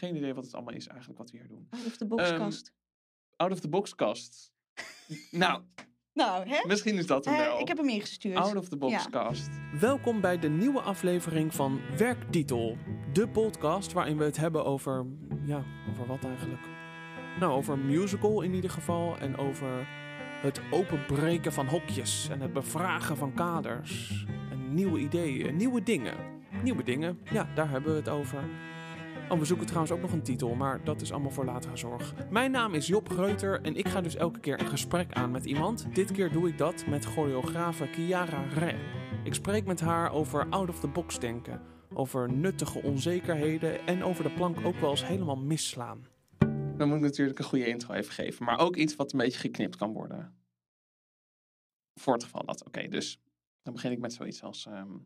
geen idee wat het allemaal is eigenlijk wat we hier doen. Out of the box Ehm, kast. Out of the box cast. nou, nou, hè? misschien is dat hem Hè, wel. ik heb hem ingestuurd. Out of the box Ja. cast. Welkom bij de nieuwe aflevering van Werktitel. De podcast waarin we het hebben over, ja, over wat eigenlijk? Nou, over musical in ieder geval en over het openbreken van hokjes en het bevragen van kaders. En nieuwe ideeën, nieuwe dingen. Nieuwe dingen, ja, daar hebben we het over. Oh, we zoeken trouwens ook nog een titel, maar dat is allemaal voor latere zorg. Mijn naam is Job Greuter en ik ga dus elke keer een gesprek aan met iemand. Dit keer doe ik dat met choreografe Chiara Re. Ik spreek met haar over out-of-the-box denken, over nuttige onzekerheden en over de plank ook wel eens helemaal misslaan. Dan moet ik natuurlijk een goede intro even geven, maar ook iets wat een beetje geknipt kan worden. Voor het geval dat, oké, dus dan begin ik met zoiets als... ehm,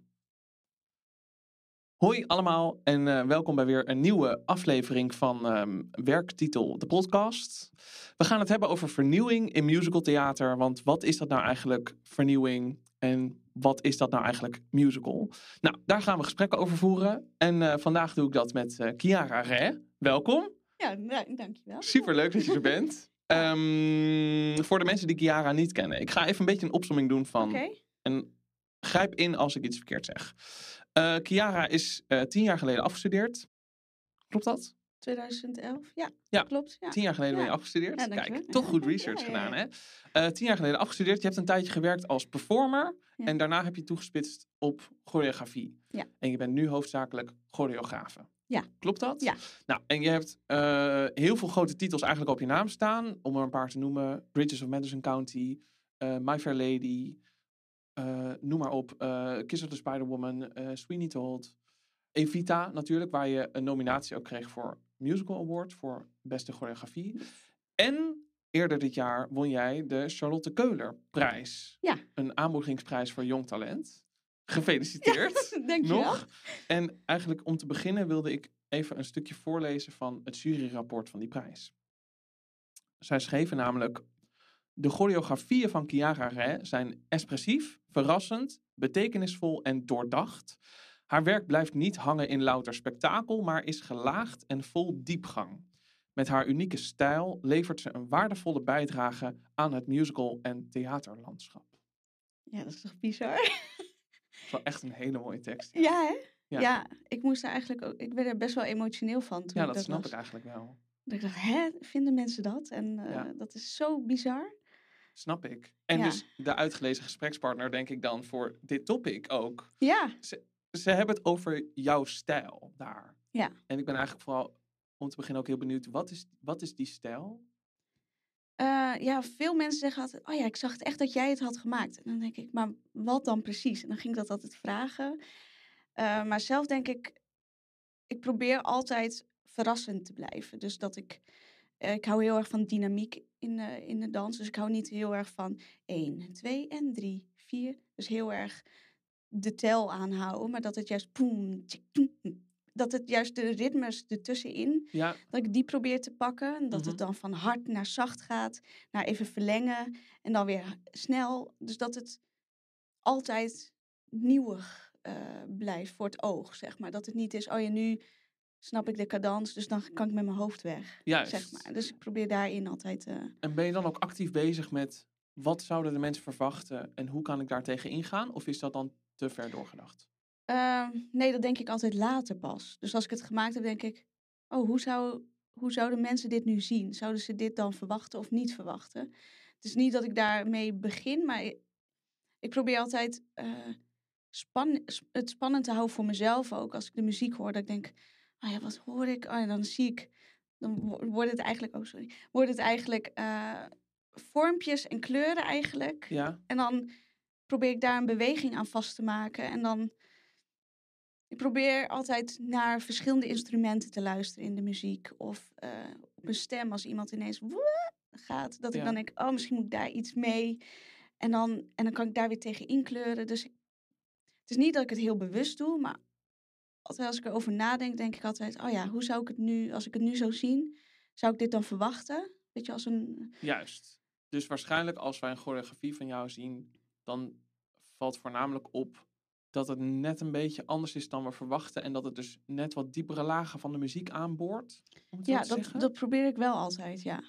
Hoi allemaal en eh, welkom bij weer een nieuwe aflevering van ehm, Werktitel, de podcast. We gaan het hebben over vernieuwing in musicaltheater, want wat is dat nou eigenlijk vernieuwing en wat is dat nou eigenlijk musical? Nou, daar gaan we gesprekken over voeren en eh, vandaag doe ik dat met eh Chiara Re. Welkom, Ja, dankjewel. super leuk dat je er bent. Ehm, voor de mensen die Chiara niet kennen, ik ga even een beetje een opsomming doen van Oké. en grijp in als ik iets verkeerd zeg. Eh Chiara is eh, tien jaar geleden afgestudeerd. Klopt dat? 2011. Ja, Ja. klopt. Ja. Tien jaar geleden ben je afgestudeerd. Ja. Kijk, toch goed research gedaan, hè? Eh, tien jaar geleden afgestudeerd. Je hebt een tijdje gewerkt als performer. En daarna heb je toegespitst op choreografie. Ja. En je bent nu hoofdzakelijk choreografe. Ja. Klopt dat? Ja. Nou, en je hebt eh, heel veel grote titels eigenlijk op je naam staan. Om er een paar te noemen. Bridges of Madison County. eh, My Fair Lady. Eh, noem maar op. eh, Kiss of the Spider-Woman. eh, Sweeney Todd. Evita natuurlijk, waar je een nominatie ook kreeg voor Musical Award voor beste choreografie. En eerder dit jaar won jij de Charlotte Keuler prijs. Ja. Een aanmoedigingsprijs voor jong talent. Gefeliciteerd. Dankjewel. nog. En eigenlijk om te beginnen wilde ik even een stukje voorlezen van het juryrapport van die prijs. Zij schreven namelijk... De choreografieën van Chiara Re zijn expressief, verrassend, betekenisvol en doordacht. Haar werk blijft niet hangen in louter spektakel, maar is gelaagd en vol diepgang. Met haar unieke stijl levert ze een waardevolle bijdrage aan het musical- en theaterlandschap. Ja, dat is toch bizar? Dat is wel echt een hele mooie tekst. Ja, hè? Ja. Ja. ik moest er eigenlijk ook... Ik werd er best wel emotioneel van toen Ja, dat snap ik eigenlijk wel. Dat ik dacht, hè, vinden mensen dat? En eh, Ja. dat is zo bizar. Snap ik. En Ja. dus de uitgelezen gesprekspartner, denk ik dan, voor dit topic ook. Ja, Ze hebben het over jouw stijl daar. Ja. En ik ben eigenlijk vooral om te beginnen ook heel benieuwd, wat is, wat is die stijl? Eh, ja, veel mensen zeggen altijd, oh ja, ik zag het echt dat jij het had gemaakt. En dan denk ik, maar wat dan precies? En dan ging ik dat altijd vragen. Eh, maar zelf denk ik, ik probeer altijd verrassend te blijven. Dus dat ik, ik hou heel erg van dynamiek in, de in de dans. Dus ik hou niet heel erg van 1, 2 en 3, 4. Dus heel erg de tel aanhouden. Maar dat het juist, poem, dat het juist de ritmes ertussenin Ja, dat ik die probeer te pakken. en Dat Mhm. het dan van hard naar zacht gaat. Naar even verlengen. En dan weer snel. Dus dat het altijd nieuwig eh, blijft voor het oog, zeg maar. Dat het niet is, oh ja, nu snap ik de cadans. Dus dan kan ik met mijn hoofd weg, juist. zeg maar. Dus ik probeer daarin altijd... eh, En ben je dan ook actief bezig met, wat zouden de mensen verwachten en hoe kan ik daar tegen ingaan? Of is dat dan te ver doorgedacht? Ehm, nee, dat denk ik altijd later pas. Dus als ik het gemaakt heb, denk ik... Oh, hoe, zou, hoe zouden mensen dit nu zien? Zouden ze dit dan verwachten of niet verwachten? Het is niet dat ik daarmee begin, maar ik, ik probeer altijd eh, span, het spannend te houden voor mezelf ook. Als ik de muziek hoor, dat ik denk... Oh ja, wat hoor ik? Oh ja, dan zie ik... Dan wo- wordt het eigenlijk... Oh, sorry. Wordt het eigenlijk eh, vormpjes en kleuren eigenlijk. Ja, En dan probeer ik daar een beweging aan vast te maken. En dan. Ik probeer altijd naar verschillende instrumenten te luisteren in de muziek. Of eh, op een stem als iemand ineens gaat. Dat ik dan denk, oh, misschien moet ik daar iets mee. En dan, en dan kan ik daar weer tegen inkleuren. Dus het is niet dat ik het heel bewust doe, maar altijd als ik erover nadenk, denk ik altijd, oh ja, hoe zou ik het nu, als ik het nu zou zien, zou ik dit dan verwachten? Weet je, als een, juist. Dus waarschijnlijk als wij een choreografie van jou zien, dan valt voornamelijk op dat het net een beetje anders is dan we verwachten. En dat het dus net wat diepere lagen van de muziek aanboort. Ja, dat, dat probeer ik wel altijd, ja.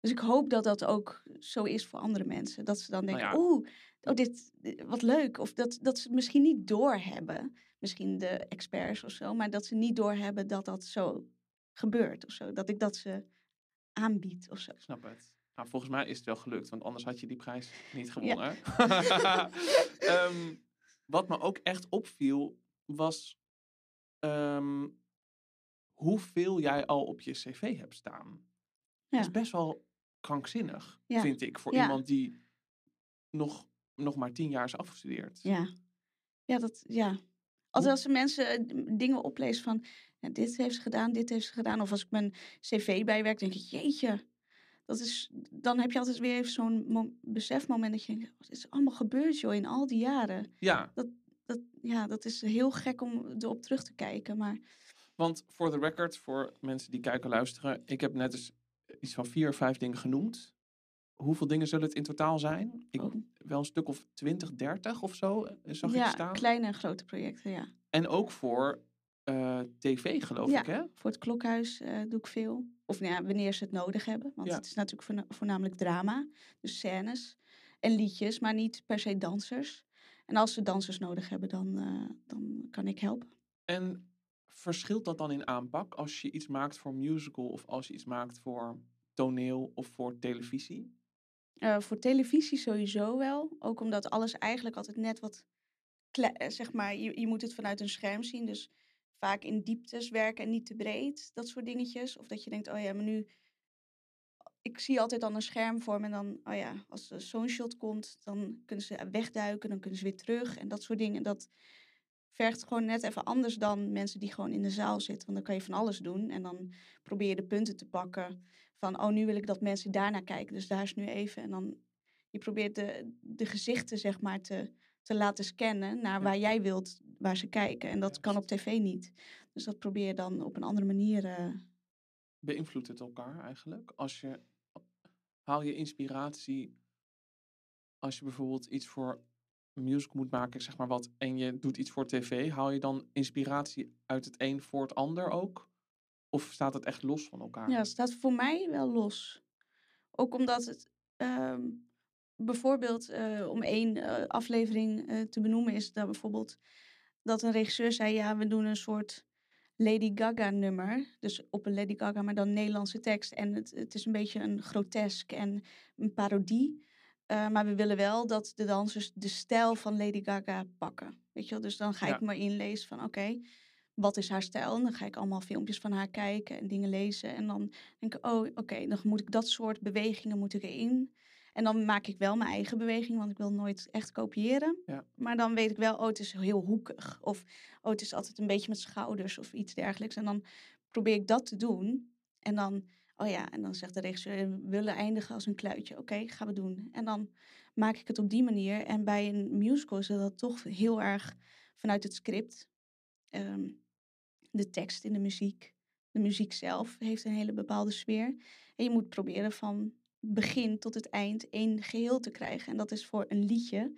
Dus ik hoop dat dat ook zo is voor andere mensen. Dat ze dan Nou denken, ja. oeh, oh, dit, dit- wat leuk. Of dat, dat ze het misschien niet doorhebben. Misschien de experts of zo. Maar dat ze niet doorhebben dat dat zo gebeurt of zo. Dat ik dat ze aanbied of zo. Ik snap het. Nou, volgens mij is het wel gelukt, want anders had je die prijs niet Ja. gewonnen. Ehm, wat me ook echt opviel, was ehm, hoeveel jij al op je cv hebt staan. Dat is best wel krankzinnig, Ja. vind ik, voor iemand die nog, nog maar tien jaar is afgestudeerd. Ja, ja, dat, ja. Altijd als er mensen eh, dingen oplezen van, dit heeft ze gedaan, dit heeft ze gedaan. Of als ik mijn cv bijwerk, denk ik, jeetje. Dat is, dan heb je altijd weer even zo'n mo- besefmoment dat je denkt, wat is allemaal gebeurd joh in al die jaren. Ja, Dat, ja, dat is heel gek om erop terug te kijken. Maar want voor de record, voor mensen die kijken en luisteren, ik heb net eens iets van vier of vijf dingen genoemd. Hoeveel dingen zullen het in totaal zijn? Ik, oh, wel een stuk of 20, 30 of zo, eh, zag ik ja, staan. kleine en grote projecten, ja. En ook voor eh, tv, geloof Ja. ik, hè? Voor het klokhuis eh, doe ik veel. Of nou ja, wanneer ze het nodig hebben. Want Ja. het is natuurlijk voorna- voornamelijk drama. Dus scènes en liedjes, maar niet per se dansers. En als ze dansers nodig hebben, dan, dan kan ik helpen. En verschilt dat dan in aanpak als je iets maakt voor musical of als je iets maakt voor toneel of voor televisie? Eh, voor televisie sowieso wel. Ook omdat alles eigenlijk altijd net wat... eh, zeg maar, je, je moet het vanuit een scherm zien. Dus vaak in dieptes werken en niet te breed. Dat soort dingetjes. Of dat je denkt, oh ja, maar nu... Ik zie altijd dan een scherm voor me en dan, oh ja, als zo'n shot komt, dan kunnen ze wegduiken, dan kunnen ze weer terug en dat soort dingen. Dat vergt gewoon net even anders dan mensen die gewoon in de zaal zitten. Want dan kan je van alles doen en dan probeer je de punten te pakken van, oh, nu wil ik dat mensen daarnaar kijken, dus daar is nu even. En dan, je probeert de, de gezichten, zeg maar, te, te laten scannen naar waar jij wilt, waar ze kijken. En dat kan op tv niet. Dus dat probeer je dan op een andere manier. eh, Beïnvloedt het elkaar eigenlijk? Als je, haal je inspiratie als je bijvoorbeeld iets voor een musical moet maken, zeg maar wat, en je doet iets voor tv, haal je dan inspiratie uit het een voor het ander ook? Of staat het echt los van elkaar? Ja, het staat voor mij wel los. Ook omdat het ehm, bijvoorbeeld eh, om één eh, aflevering eh, te benoemen is dat bijvoorbeeld dat een regisseur zei, ja, we doen een soort Lady Gaga nummer. Dus op een Lady Gaga, maar dan Nederlandse tekst. En het, het is een beetje een grotesk en een parodie. Maar we willen wel dat de dansers de stijl van Lady Gaga pakken. Weet je wel? Dus dan ga Ja. ik me inlezen van oké, wat is haar stijl? En dan ga ik allemaal filmpjes van haar kijken en dingen lezen. En dan denk ik, oh oké, dan moet ik dat soort bewegingen moet ik erin. En dan maak ik wel mijn eigen beweging, want ik wil nooit echt kopiëren. Ja. Maar dan weet ik wel, oh, het is heel hoekig. Of oh, het is altijd een beetje met schouders of iets dergelijks. En dan probeer ik dat te doen. En dan, oh ja, en dan zegt de regisseur, we willen eindigen als een kluitje. Oké, gaan we doen. En dan maak ik het op die manier. En bij een musical is dat toch heel erg vanuit het script. Ehm, de tekst in de muziek. De muziek zelf heeft een hele bepaalde sfeer. En je moet proberen van begin tot het eind één geheel te krijgen. En dat is voor een liedje.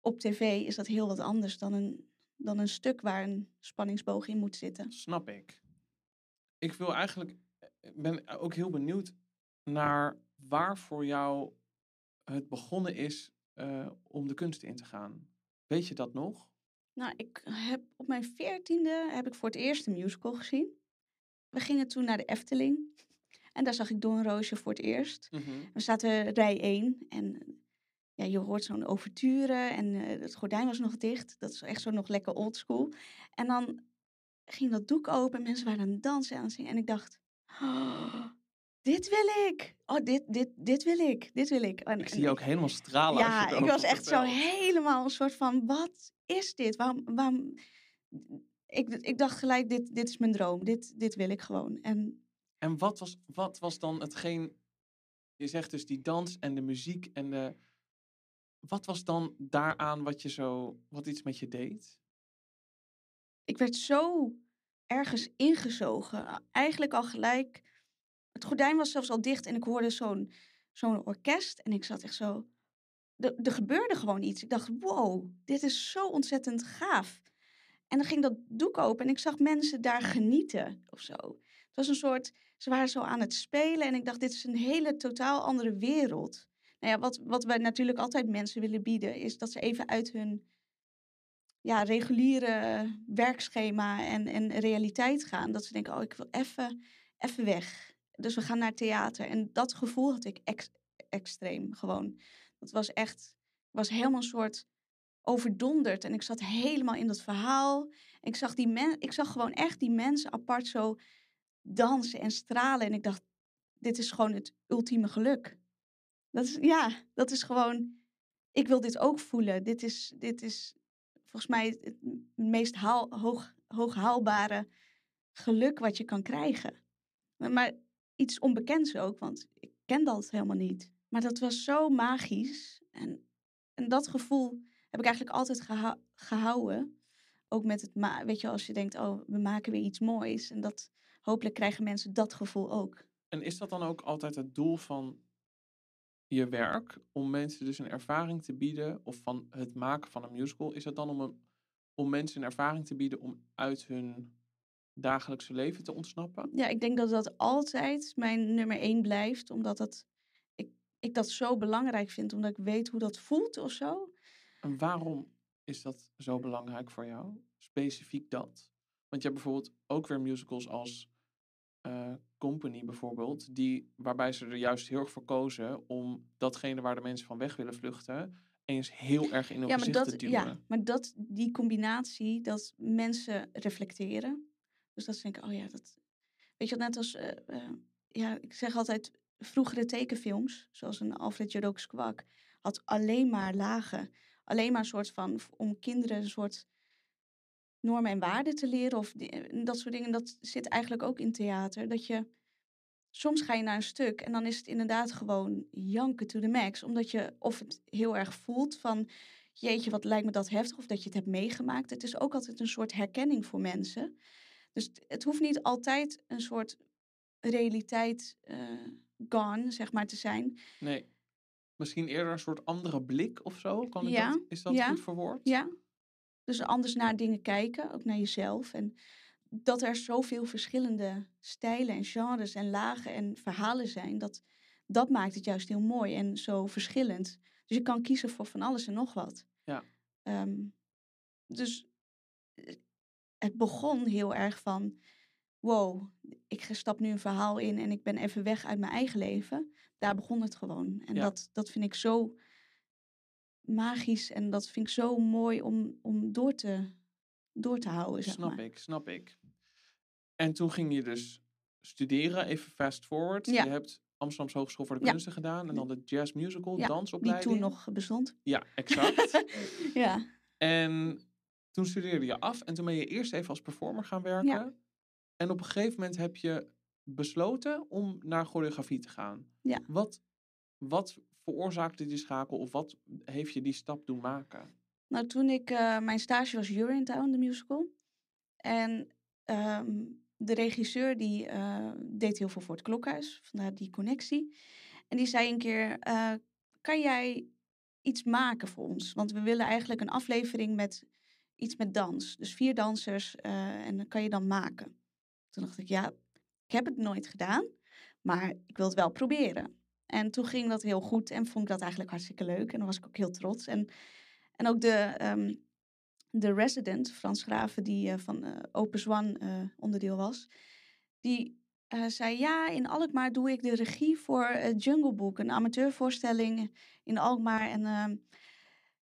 Op tv is dat heel wat anders dan een, dan een stuk waar een spanningsboog in moet zitten. Snap ik. Ik wil eigenlijk, ik ben ook heel benieuwd naar waar voor jou het begonnen is eh, om de kunst in te gaan. Weet je dat nog? Nou, ik heb op mijn veertiende heb ik voor het eerst een musical gezien. We gingen toen naar de Efteling. En daar zag ik Don Roosje voor het eerst. We zaten rij 1 en ja, je hoort zo'n overture en eh, het gordijn was nog dicht. Dat is echt zo nog lekker oldschool. En dan ging dat doek open en mensen waren aan het dansen en aan het zingen. En ik dacht, "Oh, dit wil ik. Oh, dit, dit, dit wil ik. Dit wil ik. En, Ik zie je ook helemaal stralen. als je ja, ik was echt zo helemaal een soort van, wat is dit? Waarom, waarom... Ik, ik dacht gelijk, dit, dit is mijn droom. Dit, dit wil ik gewoon. En En wat was, wat was dan hetgeen, je zegt dus die dans en de muziek en de, wat was dan daaraan wat je zo, wat iets met je deed? ik werd zo ergens ingezogen. Eigenlijk al gelijk. Het gordijn was zelfs al dicht en ik hoorde zo'n zo'n orkest. En ik zat echt zo. Er, gebeurde gewoon iets. Ik dacht, wow, dit is zo ontzettend gaaf. En dan ging dat doek open en ik zag mensen daar genieten of zo. Het was een soort, ze waren zo aan het spelen en ik dacht, dit is een hele totaal andere wereld. Nou ja, wat, wat wij natuurlijk altijd mensen willen bieden, is dat ze even uit hun ja, reguliere werkschema en, en realiteit gaan. Dat ze denken, oh, ik wil even, even weg. Dus we gaan naar theater. En dat gevoel had ik ex, extreem gewoon. Dat was echt, was helemaal een soort overdonderd. En ik zat helemaal in dat verhaal. Ik zag, die men, ik zag gewoon echt die mensen apart zo dansen en stralen. En ik dacht, dit is gewoon het ultieme geluk. Dat is, ja, dat is gewoon, ik wil dit ook voelen. Dit is, dit is volgens mij het meest haal, hoog, hoog haalbare geluk wat je kan krijgen. Maar iets onbekends ook, want ik ken dat helemaal niet. Maar dat was zo magisch. En, en dat gevoel heb ik eigenlijk altijd gehouden. Ook met het, weet je, als je denkt, oh, we maken weer iets moois. En dat, hopelijk krijgen mensen dat gevoel ook. En is dat dan ook altijd het doel van je werk? Om mensen dus een ervaring te bieden, of van het maken van een musical, is het dan om, een, om mensen een ervaring te bieden om uit hun dagelijkse leven te ontsnappen? Ja, ik denk dat dat altijd mijn nummer één blijft, omdat dat, ik, dat zo belangrijk vind, omdat ik weet hoe dat voelt of zo. En waarom is dat zo belangrijk voor jou? Specifiek dat? Want je hebt bijvoorbeeld ook weer musicals als uh, Company bijvoorbeeld, die, waarbij ze er juist heel erg voor kozen om datgene waar de mensen van weg willen vluchten, eens heel erg in hun ja, dat, te duwen. Ja, maar dat, die combinatie, dat mensen reflecteren. Dus dat ze denken, oh ja, dat... Weet je, net als, uh, uh, ja, ik zeg altijd, vroegere tekenfilms, zoals een Alfred Jodocus Kwak, had alleen maar lagen alleen maar een soort van om kinderen een soort normen en waarden te leren of dat soort dingen. Dat zit eigenlijk ook in theater. Dat je soms ga je naar een stuk en dan is het inderdaad gewoon janken to the max, omdat je of het heel erg voelt van jeetje, wat lijkt me dat heftig, of dat je het hebt meegemaakt. Het is ook altijd een soort herkenning voor mensen. Dus het hoeft niet altijd een soort realiteit uh, gone, zeg maar, te zijn. Nee. Misschien eerder een soort andere blik of zo? Kan ik ja, dat, is dat goed verwoord? Ja. Dus anders naar dingen kijken, ook naar jezelf. En dat er zoveel verschillende stijlen en genres en lagen en verhalen zijn, dat, dat maakt het juist heel mooi en zo verschillend. Dus je kan kiezen voor van alles en nog wat. Ja. Um, dus eh, het begon heel erg van, wow, ik stap nu een verhaal in en ik ben even weg uit mijn eigen leven daar begon het gewoon. En dat, dat vind ik zo magisch en dat vind ik zo mooi om, om door, te, door te houden. Zeg snap ik, snap ik. En toen ging je dus studeren, even fast forward. Je hebt Amsterdamse Hogeschool voor de Kunsten gedaan en dan de Jazz Musical, dansopleiding. Die toen nog bestond. Ja, exact. ja. En toen studeerde je af en toen ben je eerst even als performer gaan werken. En op een gegeven moment heb je besloten om naar choreografie te gaan. Ja. Wat, wat veroorzaakte die schakel of wat heeft je die stap doen maken? Nou, toen ik, uh, mijn stage was Urinetown, de musical. En um, de regisseur die uh, deed heel veel voor het klokhuis, vandaar die connectie. En die zei een keer, uh, kan jij iets maken voor ons? Want we willen eigenlijk een aflevering met iets met dans. Dus vier dansers en dat kan je dan maken. Toen dacht ik, ja, ik heb het nooit gedaan, maar ik wil het wel proberen. En toen ging dat heel goed en vond ik dat eigenlijk hartstikke leuk. En dan was ik ook heel trots. En, en ook de, um, de resident, Frans Graven, die uh, van uh, Opus One uh, onderdeel was, die zei: Ja, in Alkmaar doe ik de regie voor Jungle Book, een amateurvoorstelling in Alkmaar. En ehm,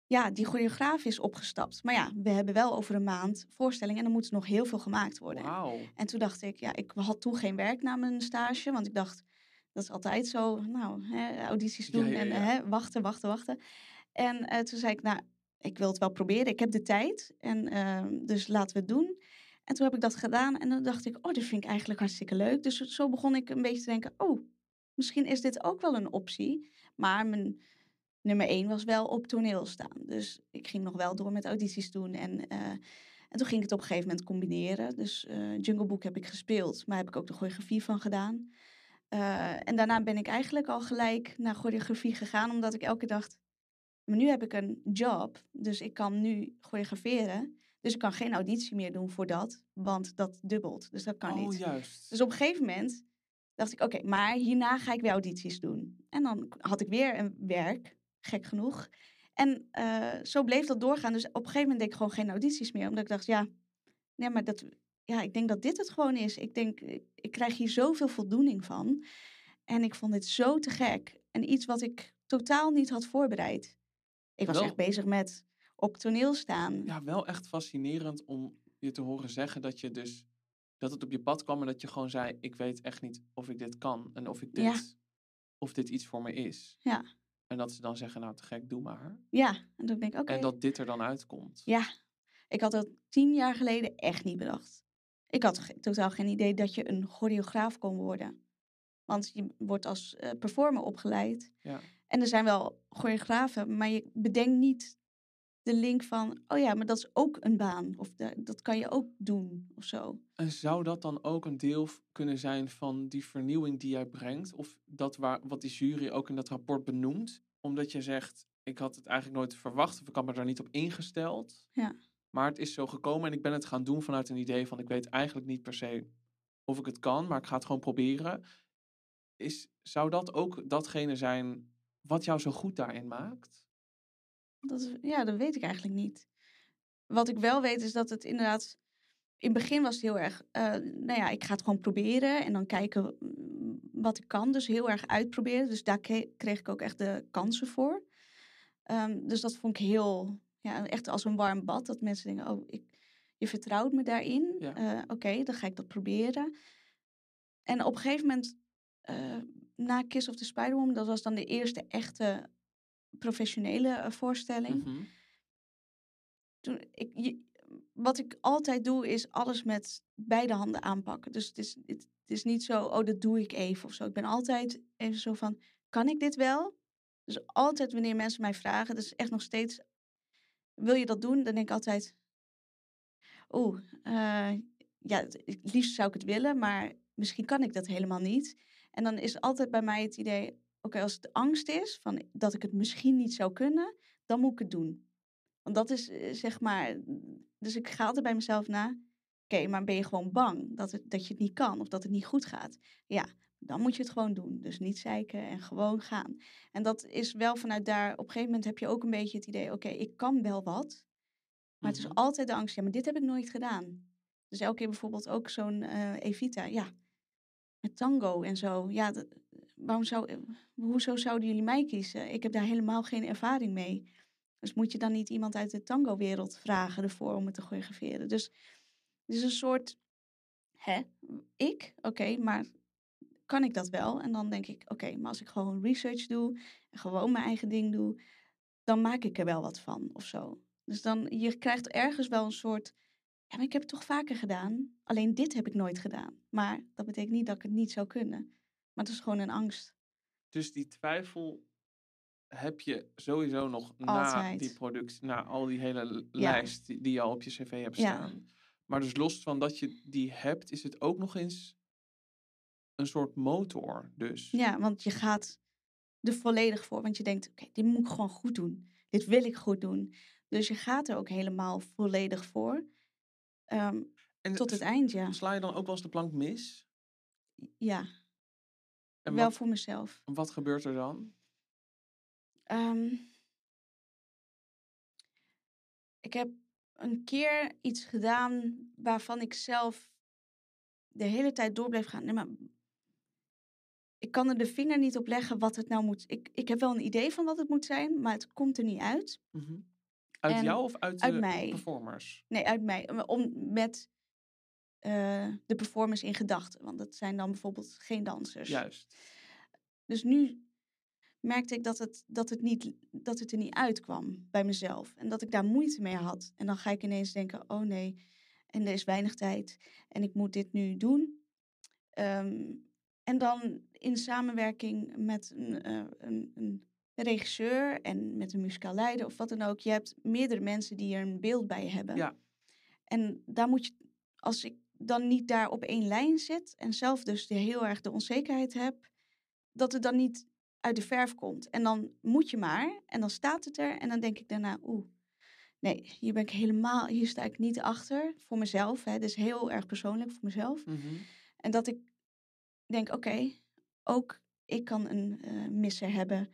ja, die choreograaf is opgestapt. Maar ja, we hebben wel over een maand voorstelling en er moet nog heel veel gemaakt worden. Wow. En toen dacht ik, ja, ik had toen geen werk na mijn stage, want ik dacht, dat is altijd zo, nou, hè, audities doen en hè, wachten, wachten, wachten. En uh, toen zei ik, nou, ik wil het wel proberen, ik heb de tijd, en uh, dus laten we het doen. En toen heb ik dat gedaan en dan dacht ik, oh, dit vind ik eigenlijk hartstikke leuk. Dus zo begon ik een beetje te denken, oh, misschien is dit ook wel een optie. Maar mijn nummer één was wel op toneel staan. Dus ik ging nog wel door met audities doen. En, uh, en toen ging ik het op een gegeven moment combineren. Dus uh, Jungle Book heb ik gespeeld, maar heb ik ook de choreografie van gedaan. Uh, en daarna ben ik eigenlijk al gelijk naar choreografie gegaan, omdat ik elke dag Maar nu heb ik een job, dus ik kan nu choreograferen. Dus ik kan geen auditie meer doen voor dat, want dat dubbelt. Dus dat kan oh, niet. juist. Dus op een gegeven moment dacht ik, oké, maar hierna ga ik weer audities doen. En dan had ik weer een werk, gek genoeg. En eh, zo bleef dat doorgaan. Dus op een gegeven moment deed ik gewoon geen audities meer. Omdat ik dacht, ja, nee, maar dat, ja, ik denk dat dit het gewoon is. Ik denk, ik, ik krijg hier zoveel voldoening van. En ik vond dit zo te gek. En iets wat ik totaal niet had voorbereid. Ik was Wel- echt bezig met op toneel staan. Ja, wel echt fascinerend om je te horen zeggen dat je dus dat het op je pad kwam en dat je gewoon zei: ik weet echt niet of ik dit kan en of ik dit Ja. of dit iets voor me is. Ja. En dat ze dan zeggen: nou te gek, doe maar. Ja, en dan denk ik, oké. En dat dit er dan uitkomt. Ja, ik had dat tien jaar geleden echt niet bedacht. Ik had ge- totaal geen idee dat je een choreograaf kon worden. Want je wordt als eh, performer opgeleid. Ja. En er zijn wel choreografen, maar je bedenkt niet de link van... oh ja, maar dat is ook een baan. Of da- dat kan je ook doen, of zo. En zou dat dan ook een deel kunnen zijn van die vernieuwing die jij brengt? Of dat waar, wat die jury ook in dat rapport benoemt? Omdat je zegt, ik had het eigenlijk nooit verwacht of ik had me daar niet op ingesteld. Ja. Maar het is zo gekomen en ik ben het gaan doen vanuit een idee van ik weet eigenlijk niet per se of ik het kan, maar ik ga het gewoon proberen. Is, zou dat ook datgene zijn wat jou zo goed daarin maakt? Dat, is- ja, dat weet ik eigenlijk niet. Wat ik wel weet is dat het inderdaad... In het begin was het heel erg... eh, nou ja, ik ga het gewoon proberen en dan kijken wat ik kan. Dus heel erg uitproberen. Dus daar kreeg ik ook echt de kansen voor. Ehm, dus dat vond ik heel... Ja, echt als een warm bad. Dat mensen denken, oh, ik, je vertrouwt me daarin. Ja. Eh, Oké, dan ga ik dat proberen. En op een gegeven moment... eh, na Kiss of the Spider-Woman, dat was dan de eerste echte professionele eh, voorstelling Mhm. toen ik, je- wat ik altijd doe, is alles met beide handen aanpakken. Dus het is, het, het is niet zo, oh, dat doe ik even of zo. Ik ben altijd even zo van, kan ik dit wel? Dus altijd wanneer mensen mij vragen, dus echt nog steeds, wil je dat doen? Dan denk ik altijd, oeh, eh, ja, het liefst zou ik het willen, maar misschien kan ik dat helemaal niet. En dan is altijd bij mij het idee, oké, als het angst is van dat ik het misschien niet zou kunnen, dan moet ik het doen. Want dat is eh, zeg maar. Dus ik ga altijd bij mezelf na. Oké, maar ben je gewoon bang dat, het, dat je het niet kan of dat het niet goed gaat? Ja, dan moet je het gewoon doen. Dus niet zeiken en gewoon gaan. En dat is wel vanuit daar. Op een gegeven moment heb je ook een beetje het idee: oké, ik kan wel wat. Maar het is Mhm. altijd de angst. Ja, maar dit heb ik nooit gedaan. Dus elke keer bijvoorbeeld ook zo'n eh, Evita. Ja, met tango en zo. Ja, dat- waarom zou, hoezo zouden jullie mij kiezen? Ik heb daar helemaal geen ervaring mee. Dus moet je dan niet iemand uit de tango-wereld vragen ervoor om het te choreograferen? Dus het is een soort, hè, ik, oké, maar kan ik dat wel? En dan denk ik, oké, maar als ik gewoon research doe en gewoon mijn eigen ding doe, dan maak ik er wel wat van of zo. Dus dan, je krijgt ergens wel een soort, ja, maar ik heb het toch vaker gedaan. Alleen dit heb ik nooit gedaan. Maar dat betekent niet dat ik het niet zou kunnen. Maar het is gewoon een angst. Dus die twijfel heb je sowieso nog na die productie, na al die hele lijst die, die je al op je cv hebt staan. Maar dus los van dat je die hebt, is het ook nog eens een soort motor. Dus Ja, want je gaat er volledig voor. Want je denkt, oké, dit moet ik gewoon goed doen. Dit wil ik goed doen. Dus je gaat er ook helemaal volledig voor. Ehm, en tot s- het eind, ja. Sla je dan ook wel eens de plank mis? Ja, En wel wat, voor mezelf. wat gebeurt er dan? Ehm, ik heb een keer iets gedaan waarvan ik zelf de hele tijd door bleef gaan. Nee, maar ik kan er de vinger niet op leggen wat het nou moet. Ik, ik heb wel een idee van wat het moet zijn, maar het komt er niet uit. Mhm. Uit En jou of uit, uit de mij. performers? Nee, uit mij. Om, met eh, de performance in gedachten. Want dat zijn dan bijvoorbeeld geen dansers. Juist. Dus nu merkte ik dat het, dat, het niet, dat het er niet uitkwam bij mezelf. En dat ik daar moeite mee had. En dan ga ik ineens denken, oh nee, en er is weinig tijd. En ik moet dit nu doen. Ehm, en dan in samenwerking met een, eh, een, een regisseur en met een muzikaal leider of wat dan ook. Je hebt meerdere mensen die er een beeld bij hebben. Ja. En daar moet je, als ik dan niet daar op één lijn zit en zelf dus heel erg de onzekerheid heb, dat het dan niet uit de verf komt. En dan moet je maar. En dan staat het er. En dan denk ik daarna, oeh, nee, hier ben ik helemaal, hier sta ik niet achter. Voor mezelf. Hè. Dus heel erg persoonlijk voor mezelf. Mhm. En dat ik denk, oké, ook ik kan een eh, misser hebben.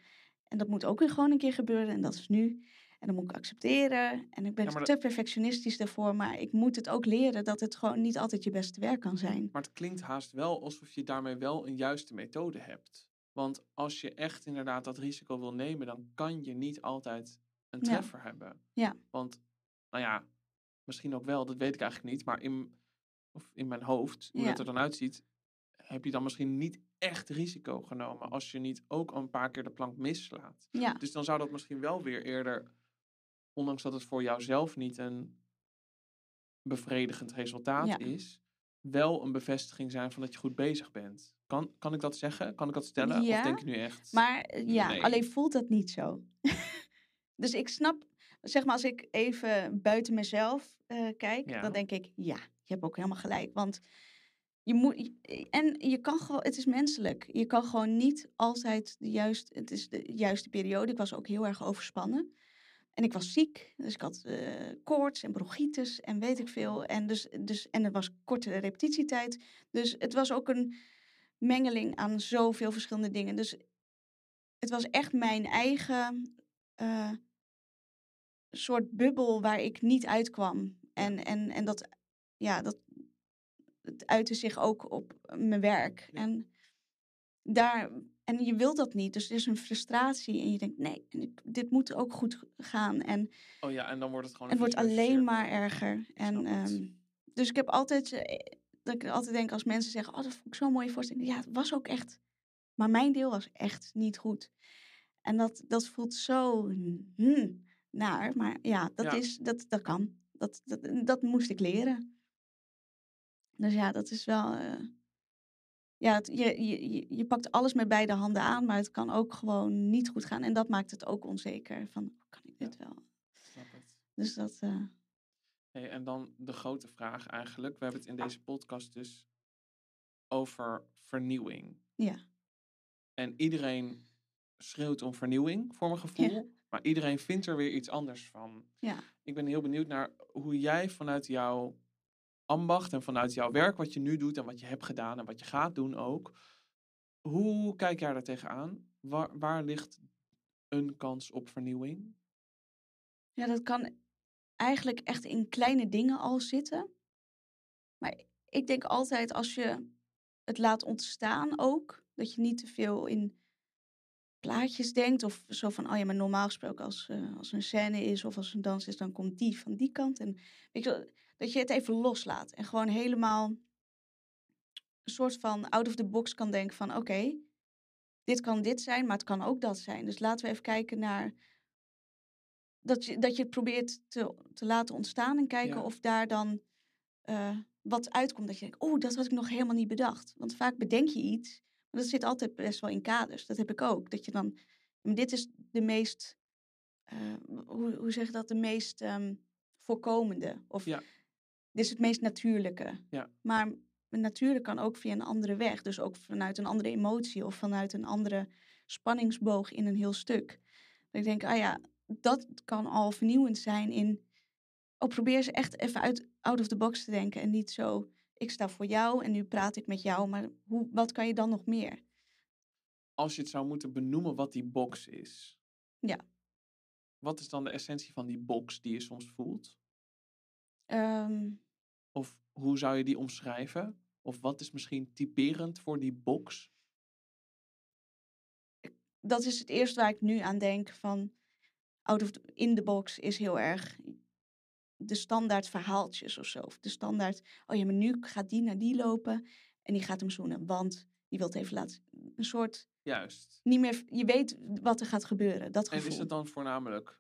En dat moet ook weer gewoon een keer gebeuren. En dat is nu. En dan moet ik accepteren. En ik ben Ja, te perfectionistisch daarvoor. Maar ik moet het ook leren dat het gewoon niet altijd je beste werk kan zijn. Maar het klinkt haast wel alsof je daarmee wel een juiste methode hebt. Want als je echt inderdaad dat risico wil nemen, dan kan je niet altijd een Ja. treffer hebben. Ja. Want, nou ja, misschien ook wel, dat weet ik eigenlijk niet. Maar in, of in mijn hoofd, hoe Ja. het er dan uitziet, heb je dan misschien niet echt risico genomen. Als je niet ook een paar keer de plank mislaat. Ja, Dus dan zou dat misschien wel weer eerder, ondanks dat het voor jouzelf niet een bevredigend resultaat Ja. is, wel een bevestiging zijn van dat je goed bezig bent. Kan, kan ik dat zeggen? Kan ik dat stellen? Of Ja, denk je nu echt? maar eh, ja, Nee. alleen voelt dat niet zo. dus ik snap, zeg maar als ik even buiten mezelf eh, kijk, Ja. dan denk ik, ja, je hebt ook helemaal gelijk. Want je moet, en je kan gewoon, het is menselijk. Je kan gewoon niet altijd de juiste, het is de juiste periode. Ik was ook heel erg overspannen. En ik was ziek, dus ik had eh, koorts en bronchitis en weet ik veel. En, dus, dus, en er was korte repetitietijd. Dus het was ook een mengeling aan zoveel verschillende dingen. Dus het was echt mijn eigen eh, soort bubbel waar ik niet uitkwam. En, en, en dat, ja, dat het uitte zich ook op mijn werk. Ja. En, daar, en je wilt dat niet, dus er is een frustratie. En je denkt, nee, dit moet ook goed gaan. En oh ja, en dan wordt het gewoon het wordt alleen maar erger. En, ehm, dus ik heb altijd, eh, dat ik altijd denk als mensen zeggen, oh, dat vond ik zo'n mooie voorstelling. Ja, het was ook echt, maar mijn deel was echt niet goed. En dat, dat voelt zo hmm, naar, maar ja, dat, Ja. Is, dat, dat kan. Dat, dat, dat moest ik leren. Dus ja, dat is wel. eh, ja, het- je, je, je- pakt alles met beide handen aan, maar het kan ook gewoon niet goed gaan. En dat maakt het ook onzeker. Van, kan ik dit wel? Snap het. Dus dat. eh, Hey, en dan de grote vraag eigenlijk. We hebben het in deze podcast dus over vernieuwing. ja. En iedereen schreeuwt om vernieuwing, voor mijn gevoel. Maar iedereen vindt er weer iets anders van. Ja. Ik ben heel benieuwd naar hoe jij vanuit jouw ambacht en vanuit jouw werk, wat je nu doet en wat je hebt gedaan en wat je gaat doen ook. Hoe kijk jij daar tegenaan? Waar, waar ligt een kans op vernieuwing? ja, dat kan eigenlijk echt in kleine dingen al zitten. Maar ik denk altijd als je het laat ontstaan ook, dat je niet te veel in plaatjes denkt. Of zo van, oh ja, maar normaal gesproken als, eh, als een scène is of als een dans is, dan komt die van die kant. En weet je, dat je het even loslaat en gewoon helemaal een soort van out of the box kan denken van, oké, dit kan dit zijn, maar het kan ook dat zijn. Dus laten we even kijken naar dat je, dat je het probeert te, te laten ontstaan en kijken Ja. of daar dan eh, wat uitkomt. Dat je denkt, oh, dat had ik nog helemaal niet bedacht. Want vaak bedenk je iets, maar dat zit altijd best wel in kaders. Dat heb ik ook. Dat je dan, maar dit is de meest, eh, hoe, hoe zeg je dat, de meest ehm, voorkomende. Of Ja. Dit is het meest natuurlijke. Ja. Maar natuurlijk kan ook via een andere weg. Dus ook vanuit een andere emotie of vanuit een andere spanningsboog in een heel stuk. Dat ik denk, ah ja, dat kan al vernieuwend zijn in... Oh, probeer eens echt even uit, out of the box te denken. En niet zo, ik sta voor jou en nu praat ik met jou. Maar hoe, wat kan je dan nog meer? Als je het zou moeten benoemen wat die box is. Ja. Wat is dan de essentie van die box die je soms voelt? Ehm, Of hoe zou je die omschrijven? Of wat is misschien typerend voor die box? dat is het eerste waar ik nu aan denk van... Out of the, in the box is heel erg de standaard verhaaltjes of zo. Of de standaard, oh ja, maar nu gaat die naar die lopen en die gaat hem zoenen. Want die wil het even laten... Een soort, Juist. niet meer, je weet wat er gaat gebeuren. Dat En is het dan voornamelijk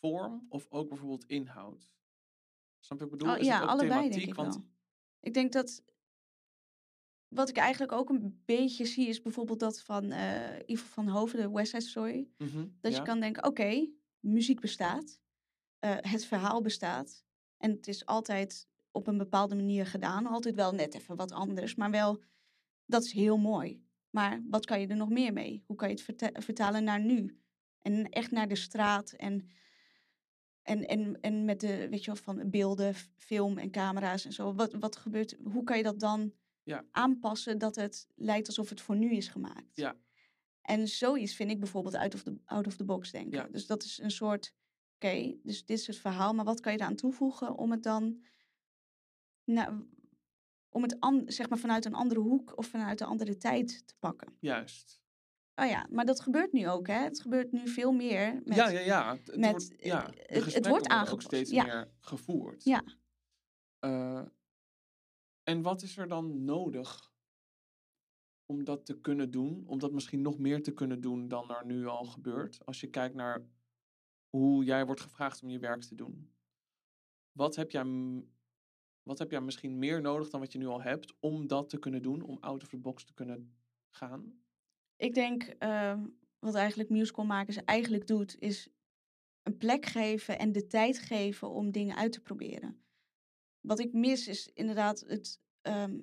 vorm of ook bijvoorbeeld inhoud? Snap je wat ik bedoel? Oh, is ja, allebei thematiek? denk ik Want wel. Ik denk dat... Wat ik eigenlijk ook een beetje zie is bijvoorbeeld dat van eh Ivo van Hoven, de West Side Story. Mhm, Dat ja, je kan denken, oké, muziek bestaat. eh, het verhaal bestaat. En het is altijd op een bepaalde manier gedaan. Altijd wel net even wat anders. Maar wel, dat is heel mooi. Maar wat kan je er nog meer mee? Hoe kan je het verta- vertalen naar nu? En echt naar de straat en, en, en, en met de, weet je wel, van beelden, film en camera's en zo. Wat, wat gebeurt, hoe kan je dat dan Ja. aanpassen dat het lijkt alsof het voor nu is gemaakt? Ja. En zoiets vind ik bijvoorbeeld out of the, out of the box denken. Ja. Dus dat is een soort, oké, dus dit is het verhaal, maar wat kan je eraan toevoegen om het dan, nou, om het an, zeg maar vanuit een andere hoek of vanuit een andere tijd te pakken? Juist. Oh ja, maar dat gebeurt nu ook, hè? Het gebeurt nu veel meer. Met, ja, ja, ja. Het, met, wordt, ja. eh, het- wordt ook steeds ja. meer gevoerd. Ja. Eh, en wat is er dan nodig om dat te kunnen doen? Om dat misschien nog meer te kunnen doen dan er nu al gebeurt? Als je kijkt naar hoe jij wordt gevraagd om je werk te doen. Wat heb jij, wat heb jij misschien meer nodig dan wat je nu al hebt om dat te kunnen doen? Om out of the box te kunnen gaan? Ik denk, eh, wat eigenlijk musicalmakers eigenlijk doet, is een plek geven en de tijd geven om dingen uit te proberen. Wat ik mis is inderdaad het. ehm,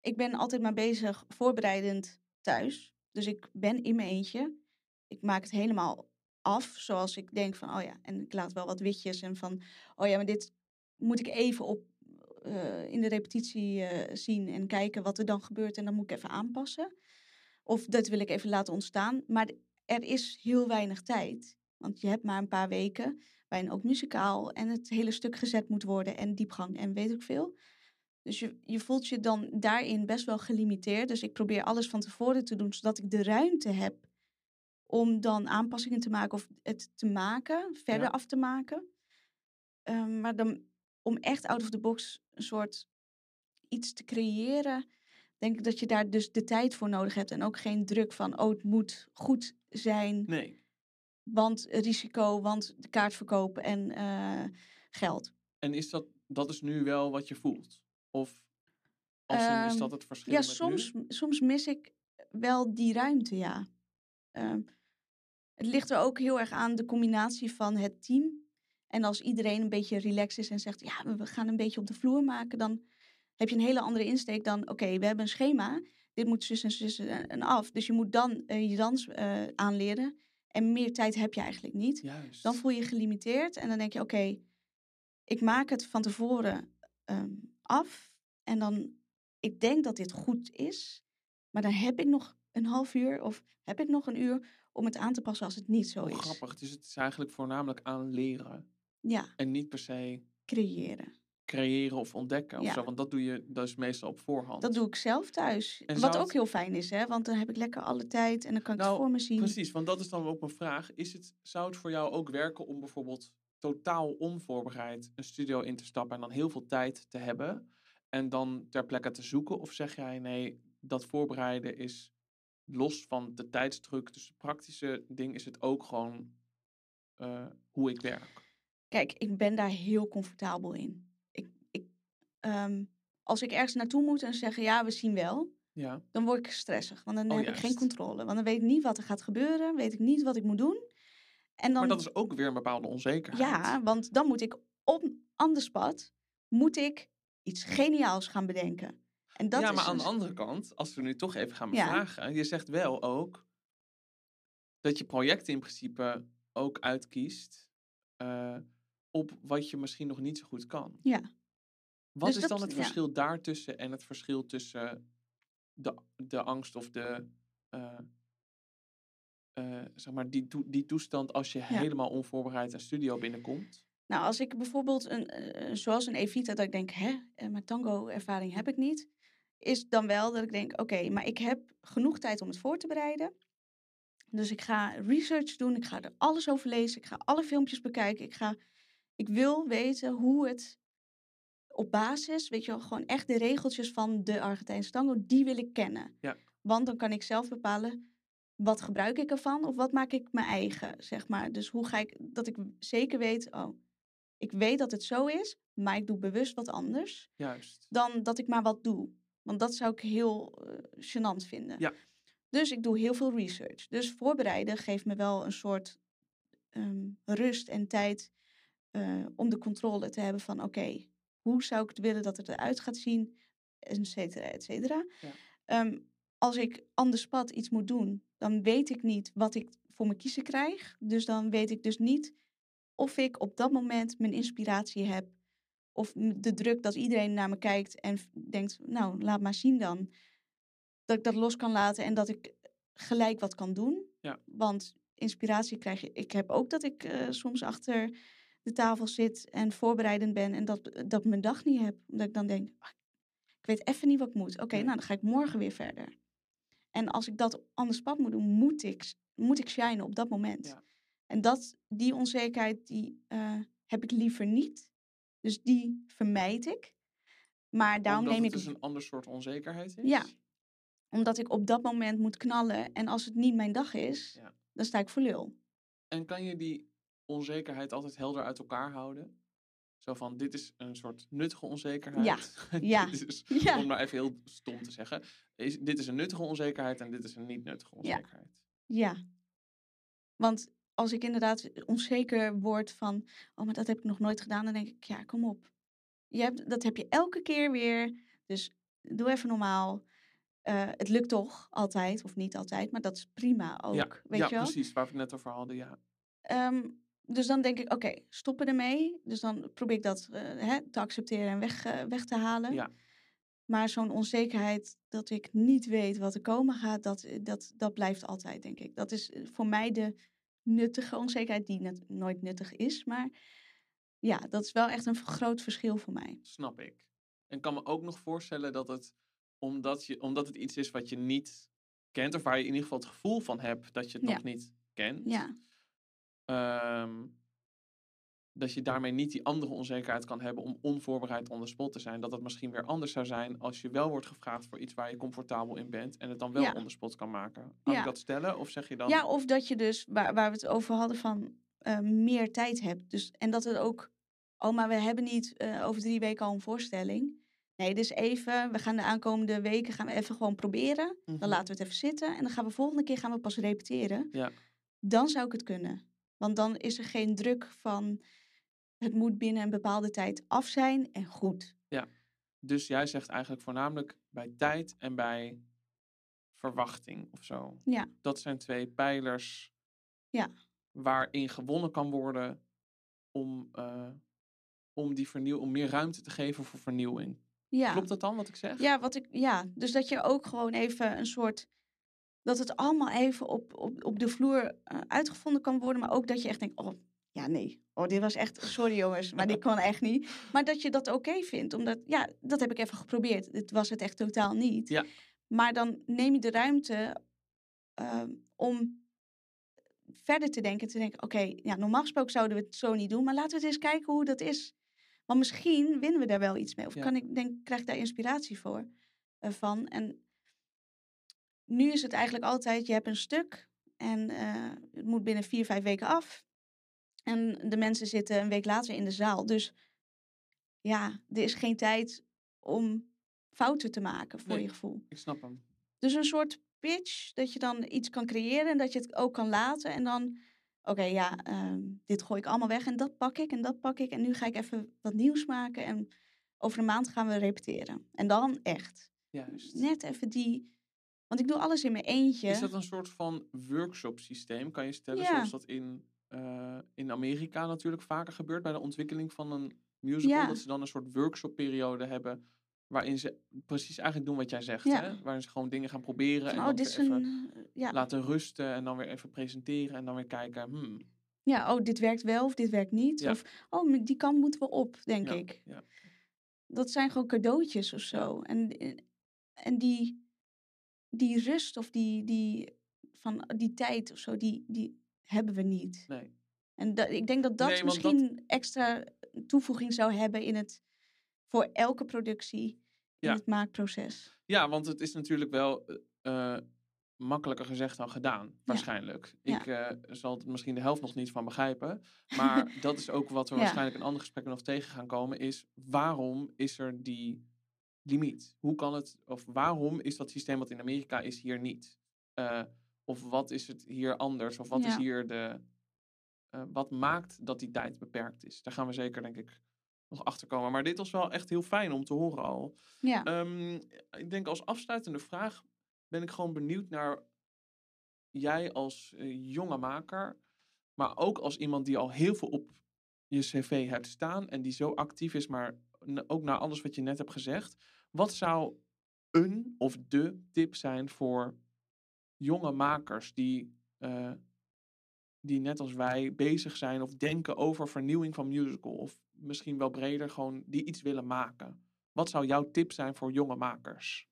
ik ben altijd maar bezig voorbereidend thuis. Dus ik ben in mijn eentje. Ik maak het helemaal af, zoals ik denk van, oh ja, en ik laat wel wat witjes en van, oh ja, maar dit moet ik even op eh, in de repetitie eh, zien en kijken wat er dan gebeurt en dan moet ik even aanpassen. Of dat wil ik even laten ontstaan. Maar er is heel weinig tijd. Want je hebt maar een paar weken waarin ook muzikaal en het hele stuk gezet moet worden en diepgang en weet ik veel. Dus je, je voelt je dan daarin best wel gelimiteerd. Dus ik probeer alles van tevoren te doen, zodat ik de ruimte heb om dan aanpassingen te maken of het te maken, verder Ja. af te maken. Ehm, maar dan, om echt out of the box een soort iets te creëren, denk ik dat je daar dus de tijd voor nodig hebt. En ook geen druk van, oh, het moet goed zijn, Nee. want risico, want de kaart verkopen en eh, geld. En is dat, dat is nu wel wat je voelt? Of als is Ehm, dat het verschil Ja, met soms, nu? soms mis ik wel die ruimte, ja. Ehm, het ligt er ook heel erg aan de combinatie van het team. En als iedereen een beetje relaxed is en zegt, ja, we gaan een beetje op de vloer maken, dan heb je een hele andere insteek dan, oké, we hebben een schema, dit moet zus en zus en af. Dus je moet dan eh, je dans eh, aanleren en meer tijd heb je eigenlijk niet. Juist. Dan voel je je gelimiteerd en dan denk je, oké, ik maak het van tevoren ehm, af. En dan, ik denk dat dit goed is, maar dan heb ik nog een half uur of heb ik nog een uur om het aan te passen als het niet zo is. grappig. Dus het is eigenlijk voornamelijk aan leren. Ja, En niet per se creëren. Creëren of ontdekken of Ja. zo. Want dat doe je dus meestal op voorhand. Dat doe ik zelf thuis. En Wat ook het- heel fijn is, hè? want dan heb ik lekker alle tijd en dan kan ik Nou, het voor me zien. Precies, want dat is dan ook mijn vraag. Is het, zou het voor jou ook werken om bijvoorbeeld totaal onvoorbereid een studio in te stappen en dan heel veel tijd te hebben en dan ter plekke te zoeken? Of zeg jij nee, dat voorbereiden is los van de tijdsdruk, dus het praktische ding is het ook gewoon eh, hoe ik werk? Kijk, ik ben daar heel comfortabel in. Ehm, als ik ergens naartoe moet en zeggen, ja, we zien wel, Ja, dan word ik stressig. Want dan Oh, heb ik geen controle. Want dan weet ik niet wat er gaat gebeuren, weet ik niet wat ik moet doen. En dan, maar dat is ook weer een bepaalde onzekerheid. ja, want dan moet ik op the spot, moet ik iets geniaals gaan bedenken. En dat ja, is maar aan dus- de andere kant, als we nu toch even gaan Ja. bevragen, je zegt wel ook dat je projecten in principe ook uitkiest eh, op wat je misschien nog niet zo goed kan. Ja. Wat Dus is dat- dan het ja. verschil daartussen en het verschil tussen de, de angst of de, eh, eh, zeg maar, die, die toestand als je helemaal onvoorbereid een studio binnenkomt? Nou, als ik bijvoorbeeld, een, eh, zoals een Evita, dat ik denk, hè, maar tango-ervaring heb ik niet. Is dan wel dat ik denk, oké, maar ik heb genoeg tijd om het voor te bereiden. Dus ik ga research doen, ik ga er alles over lezen, ik ga alle filmpjes bekijken. Ik, ga, ik wil weten hoe het op basis, weet je wel, gewoon echt de regeltjes van de Argentijnse tango, die wil ik kennen. Ja. Want dan kan ik zelf bepalen, wat gebruik ik ervan of wat maak ik mijn eigen, zeg maar. Dus hoe ga ik, dat ik zeker weet, oh, ik weet dat het zo is, maar ik doe bewust wat anders Juist. dan dat ik maar wat doe. Want dat zou ik heel eh gênant vinden. Ja. Dus ik doe heel veel research. Dus voorbereiden geeft me wel een soort ehm, rust en tijd eh, om de controle te hebben van oké, hoe zou ik het willen dat het eruit gaat zien, et cetera, et cetera. Ja. Ehm, als ik anders pad iets moet doen, dan weet ik niet wat ik voor me kiezen krijg. Dus dan weet ik dus niet of ik op dat moment mijn inspiratie heb. Of de druk dat iedereen naar me kijkt en denkt, nou, laat maar zien dan. Dat ik dat los kan laten en dat ik gelijk wat kan doen. Ja. Want inspiratie krijg je. Ik heb ook dat ik eh, soms achter de tafel zit en voorbereidend ben en dat, dat ik mijn dag niet heb. Omdat ik dan denk, "Ah, ik weet even niet wat ik moet. Oké, nou dan ga ik morgen weer verder. En als ik dat anders pad moet doen, moet ik, moet ik shinen op dat moment. Ja. En dat, die onzekerheid, die eh, heb ik liever niet. Dus die vermijd ik. Maar daarom Omdat neem het ik, dus een ander soort onzekerheid is? Ja. omdat ik op dat moment moet knallen. En als het niet mijn dag is, Ja. dan sta ik voor lul. En kan je die onzekerheid altijd helder uit elkaar houden? Zo van, dit is een soort nuttige onzekerheid. ja, dit is, Ja. Om maar even heel stom te zeggen. Is, dit is een nuttige onzekerheid en dit is een niet nuttige onzekerheid. Ja. Want als ik inderdaad onzeker word van, oh, maar dat heb ik nog nooit gedaan, dan denk ik, ja, kom op. Je hebt, dat heb je elke keer weer. Dus doe even normaal. Eh, het lukt toch altijd, of niet altijd, maar dat is prima ook. Ja, weet ja je wel? precies. Waar we het net over hadden, ja. Ehm, dus dan denk ik, oké, stoppen ermee. Dus dan probeer ik dat eh, hè, te accepteren en weg, eh, weg te halen. Ja. Maar zo'n onzekerheid dat ik niet weet wat er komen gaat, dat, eh, dat, dat blijft altijd, denk ik. Dat is voor mij de nuttige onzekerheid, die net, nooit nuttig is. Maar ja, dat is wel echt een groot verschil voor mij. Snap ik. En kan me ook nog voorstellen dat het, omdat, je, omdat het iets is wat je niet kent, of waar je in ieder geval het gevoel van hebt dat je het Ja. nog niet kent, Ja, ehm, dat je daarmee niet die andere onzekerheid kan hebben om onvoorbereid on the spot te zijn. Dat het misschien weer anders zou zijn als je wel wordt gevraagd voor iets waar je comfortabel in bent en het dan wel Ja. on the spot kan maken. Kan Ja. ik dat stellen? Of zeg je dan... ja of dat je dus, waar, waar we het over hadden, van eh, meer tijd hebt. Dus, en dat het ook, oh, maar we hebben niet eh, over drie weken al een voorstelling. Nee, dus even, we gaan de aankomende weken gaan we even gewoon proberen. Mhm. Dan laten we het even zitten en dan gaan we volgende keer gaan we pas repeteren. Ja. Dan zou ik het kunnen. Want dan is er geen druk van het moet binnen een bepaalde tijd af zijn en goed. Dus jij zegt eigenlijk voornamelijk bij tijd en bij verwachting of zo. Ja. Dat zijn twee pijlers Ja. waarin gewonnen kan worden om, eh, om, die vernieuw om meer ruimte te geven voor vernieuwing. Ja. Klopt dat dan wat ik zeg? Ja, wat ik, ja, dus dat je ook gewoon even een soort. Dat het allemaal even op, op, op de vloer eh, uitgevonden kan worden. Maar ook dat je echt denkt: oh ja, nee. Oh, dit was echt. Sorry jongens, maar dit kon echt niet. Maar dat je dat oké vindt. Omdat, ja, dat heb ik even geprobeerd. Dit was het echt totaal niet. Ja. Maar dan neem je de ruimte ehm, om verder te denken. Te denken: oké, ja, normaal gesproken zouden we het zo niet doen. Maar laten we eens kijken hoe dat is. Want misschien winnen we daar wel iets mee. Of Ja. kan ik, denk, krijg ik daar inspiratie voor eh, van. En nu is het eigenlijk altijd, je hebt een stuk en eh, het moet binnen vier, vijf weken af. En de mensen zitten een week later in de zaal. Dus ja, er is geen tijd om fouten te maken voor Nee. je gevoel. Ik snap hem. Dus een soort pitch, dat je dan iets kan creëren en dat je het ook kan laten. En dan, oké, ja, ehm, dit gooi ik allemaal weg en dat pak ik en dat pak ik. En nu ga ik even wat nieuws maken en over een maand gaan we repeteren. En dan echt. Juist. Net even die, want ik doe alles in mijn eentje. Is dat een soort van workshop systeem, kan je stellen, Ja. zoals dat in, eh, in Amerika natuurlijk vaker gebeurt bij de ontwikkeling van een musical? Ja. Dat ze dan een soort workshopperiode hebben waarin ze precies eigenlijk doen wat jij zegt. Ja. Hè? Waarin ze gewoon dingen gaan proberen en oh, dan dit is weer even een, eh, ja. laten rusten en dan weer even presenteren en dan weer kijken. Hmm, ja, oh, dit werkt wel of dit werkt niet. Ja. Of, oh, die kant moeten we op, denk ik. ja. dat zijn gewoon cadeautjes of zo. En, en die, die rust of die, die, van die tijd of zo, die, die hebben we niet. Nee. En dat, ik denk dat dat Nee, want dat- misschien extra toevoeging zou hebben in het, voor elke productie in Ja. het maakproces. Ja, want het is natuurlijk wel eh, eh, makkelijker gezegd dan gedaan, waarschijnlijk. Ja. Ik eh, zal er misschien de helft nog niet van begrijpen. Maar dat is ook wat we Ja. waarschijnlijk in andere gesprekken nog tegen gaan komen. Is waarom is er die limiet? Hoe kan het, of waarom is dat systeem wat in Amerika is hier niet? Eh, of wat is het hier anders? Of wat is hier de... eh, wat maakt dat die tijd beperkt is? Daar gaan we zeker, denk ik, nog achter komen. Maar dit was wel echt heel fijn om te horen al. Ja, Ehm, ik denk als afsluitende vraag, ben ik gewoon benieuwd naar jij als eh, jonge maker, maar ook als iemand die al heel veel op je cv hebt staan en die zo actief is, maar ook naar alles wat je net hebt gezegd. Wat zou een of de tip zijn voor jonge makers die, eh, die net als wij bezig zijn of denken over vernieuwing van musical? Of misschien wel breder, gewoon die iets willen maken. Wat zou jouw tip zijn voor jonge makers?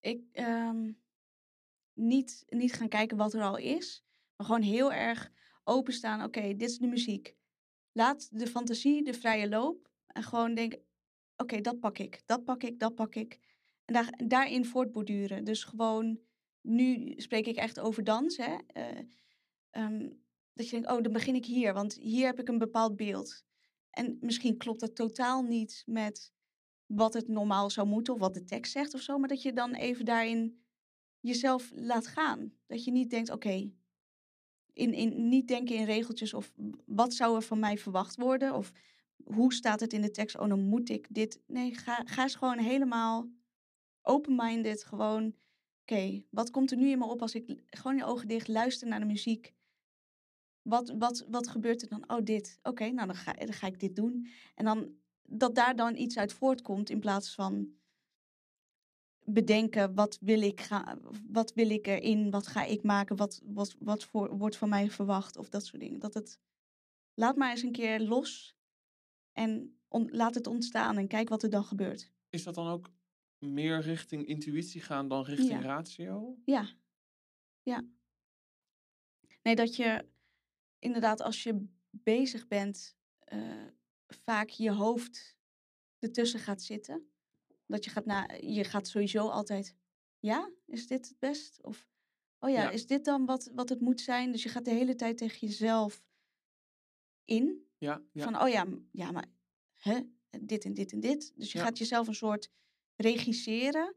Ik ehm, niet, niet gaan kijken wat er al is, maar gewoon heel erg openstaan. Oké, dit is de muziek. Laat de fantasie de vrije loop en gewoon denken: oké, dat pak ik, dat pak ik, dat pak ik. En daar, daarin voortborduren. Dus gewoon, nu spreek ik echt over dans. Hè? eh, ehm, dat je denkt: oh, dan begin ik hier, want hier heb ik een bepaald beeld. En misschien klopt dat totaal niet met wat het normaal zou moeten of wat de tekst zegt of zo, maar dat je dan even daarin jezelf laat gaan. Dat je niet denkt, oké, in, in, niet denken in regeltjes of wat zou er van mij verwacht worden of hoe staat het in de tekst, oh dan moet ik dit. Nee, ga, ga eens gewoon helemaal open-minded, gewoon, oké, wat komt er nu in me op als ik gewoon je ogen dicht luister naar de muziek? Wat, wat, wat gebeurt er dan? Oh, dit. Oké, nou dan ga, dan ga ik dit doen. En dan dat daar dan iets uit voortkomt in plaats van bedenken wat wil ik, ga, wat wil ik erin, wat ga ik maken, wat, wat, wat voor, wordt van mij verwacht of dat soort dingen. Dat het, laat maar eens een keer los en on- laat het ontstaan en kijk wat er dan gebeurt. Is dat dan ook meer richting intuïtie gaan dan richting Ja. ratio? Ja, ja. Nee, dat je inderdaad als je bezig bent, eh, vaak je hoofd ertussen gaat zitten. Dat je gaat, na, je gaat sowieso altijd, ja, is dit het best? Of, oh ja, Ja. is dit dan wat, wat het moet zijn? Dus je gaat de hele tijd tegen jezelf in. Ja, ja. Van, oh ja, ja, maar hè, dit en dit en dit. Dus je Ja. gaat jezelf een soort regisseren.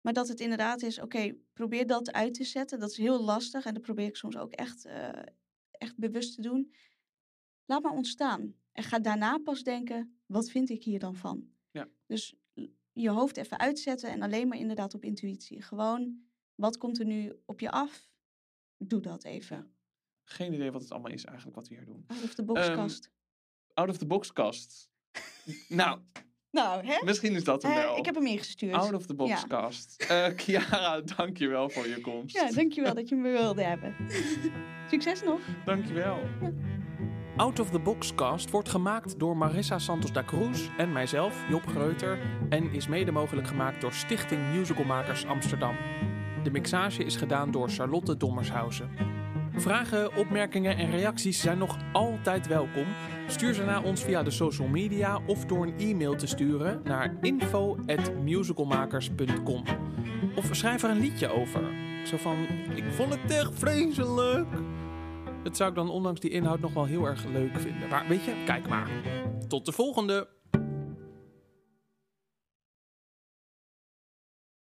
Maar dat het inderdaad is, oké, probeer dat uit te zetten. Dat is heel lastig en dat probeer ik soms ook echt, eh, echt bewust te doen. Laat maar ontstaan. En ga daarna pas denken, wat vind ik hier dan van? Ja. Dus je hoofd even uitzetten en alleen maar inderdaad op intuïtie. Gewoon, wat komt er nu op je af? Doe dat even. Ja. Geen idee wat het allemaal is eigenlijk wat we hier doen. Out of the box Ehm. Out of the box kast. nou, Nou, hè? misschien is dat hem Eh, wel. ik heb hem ingestuurd. Out of the box Ja. cast. Eh Chiara, dankjewel voor je komst. Ja, dankjewel dat je me wilde hebben. Succes nog. Dankjewel. Out of the Box cast wordt gemaakt door Marissa Santos da Cruz en mijzelf, Job Greuter, en is mede mogelijk gemaakt door Stichting Musicalmakers Amsterdam. De mixage is gedaan door Charlotte Dommershausen. Vragen, opmerkingen en reacties zijn nog altijd welkom. Stuur ze naar ons via de social media of door een e-mail te sturen naar info@musicalmakers.com. Of schrijf er een liedje over. Zo van, ik vond het echt vreselijk. Dat zou ik dan ondanks die inhoud nog wel heel erg leuk vinden. Maar weet je, kijk maar. Tot de volgende!